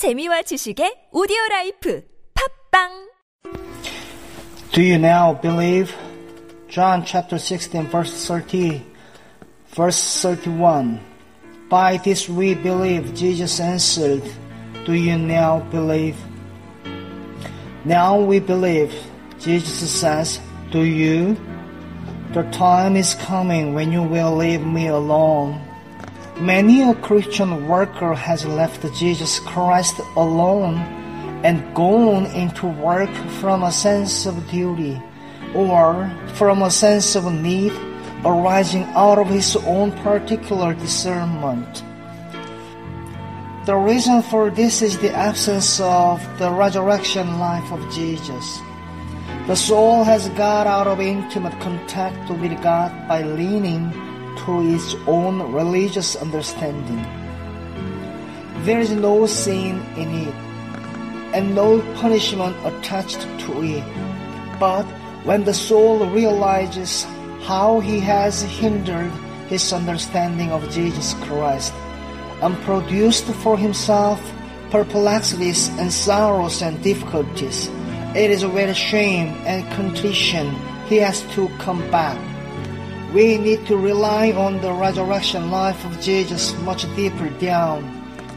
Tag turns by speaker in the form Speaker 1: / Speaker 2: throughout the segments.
Speaker 1: 재미와 지식의 오디오 라이프 팟빵
Speaker 2: Do you now believe? John chapter 16 verse 30 verse 31 By this we believe Jesus answered Do you now believe? Now we believe Jesus says Do you? The time is coming when you will leave me alone Many a Christian worker has left Jesus Christ alone and gone into work from a sense of duty or from a sense of need arising out of his own particular discernment. The reason for this is the absence of the resurrection life of Jesus. The soul has got out of intimate contact with God by leaning to its own religious understanding. There is no sin in it and no punishment attached to it. But when the soul realizes how he has hindered his understanding of Jesus Christ and produced for himself perplexities and sorrows and difficulties, it is with shame and contrition he has to come back. We need to rely on the resurrection life of Jesus much deeper down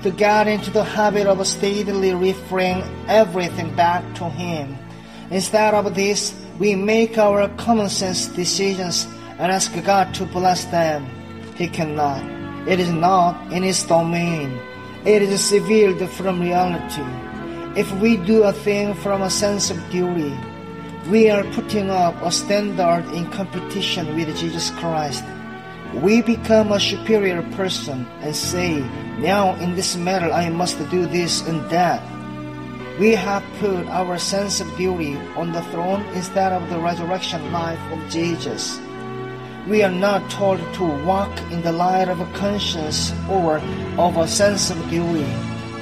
Speaker 2: to get into the habit of steadily referring everything back to Him. Instead of this, we make our common sense decisions and ask God to bless them. He cannot. It is not in His domain. It is severed from reality. If we do a thing from a sense of duty, we are putting up a standard in competition with Jesus Christ. We become a superior person and say, now in this matter I must do this and that. We have put our sense of duty on the throne instead of the resurrection life of Jesus. We are not told to walk in the light of a conscience or of a sense of duty,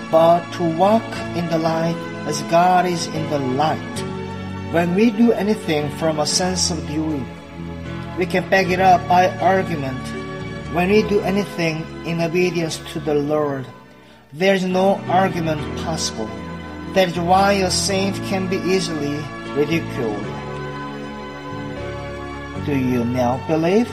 Speaker 2: but to walk in the light as God is in the light. When we do anything from a sense of duty, we can back it up by argument. When we do anything in obedience to the Lord, there is no argument possible. That is why a saint can be easily ridiculed. Do you now believe?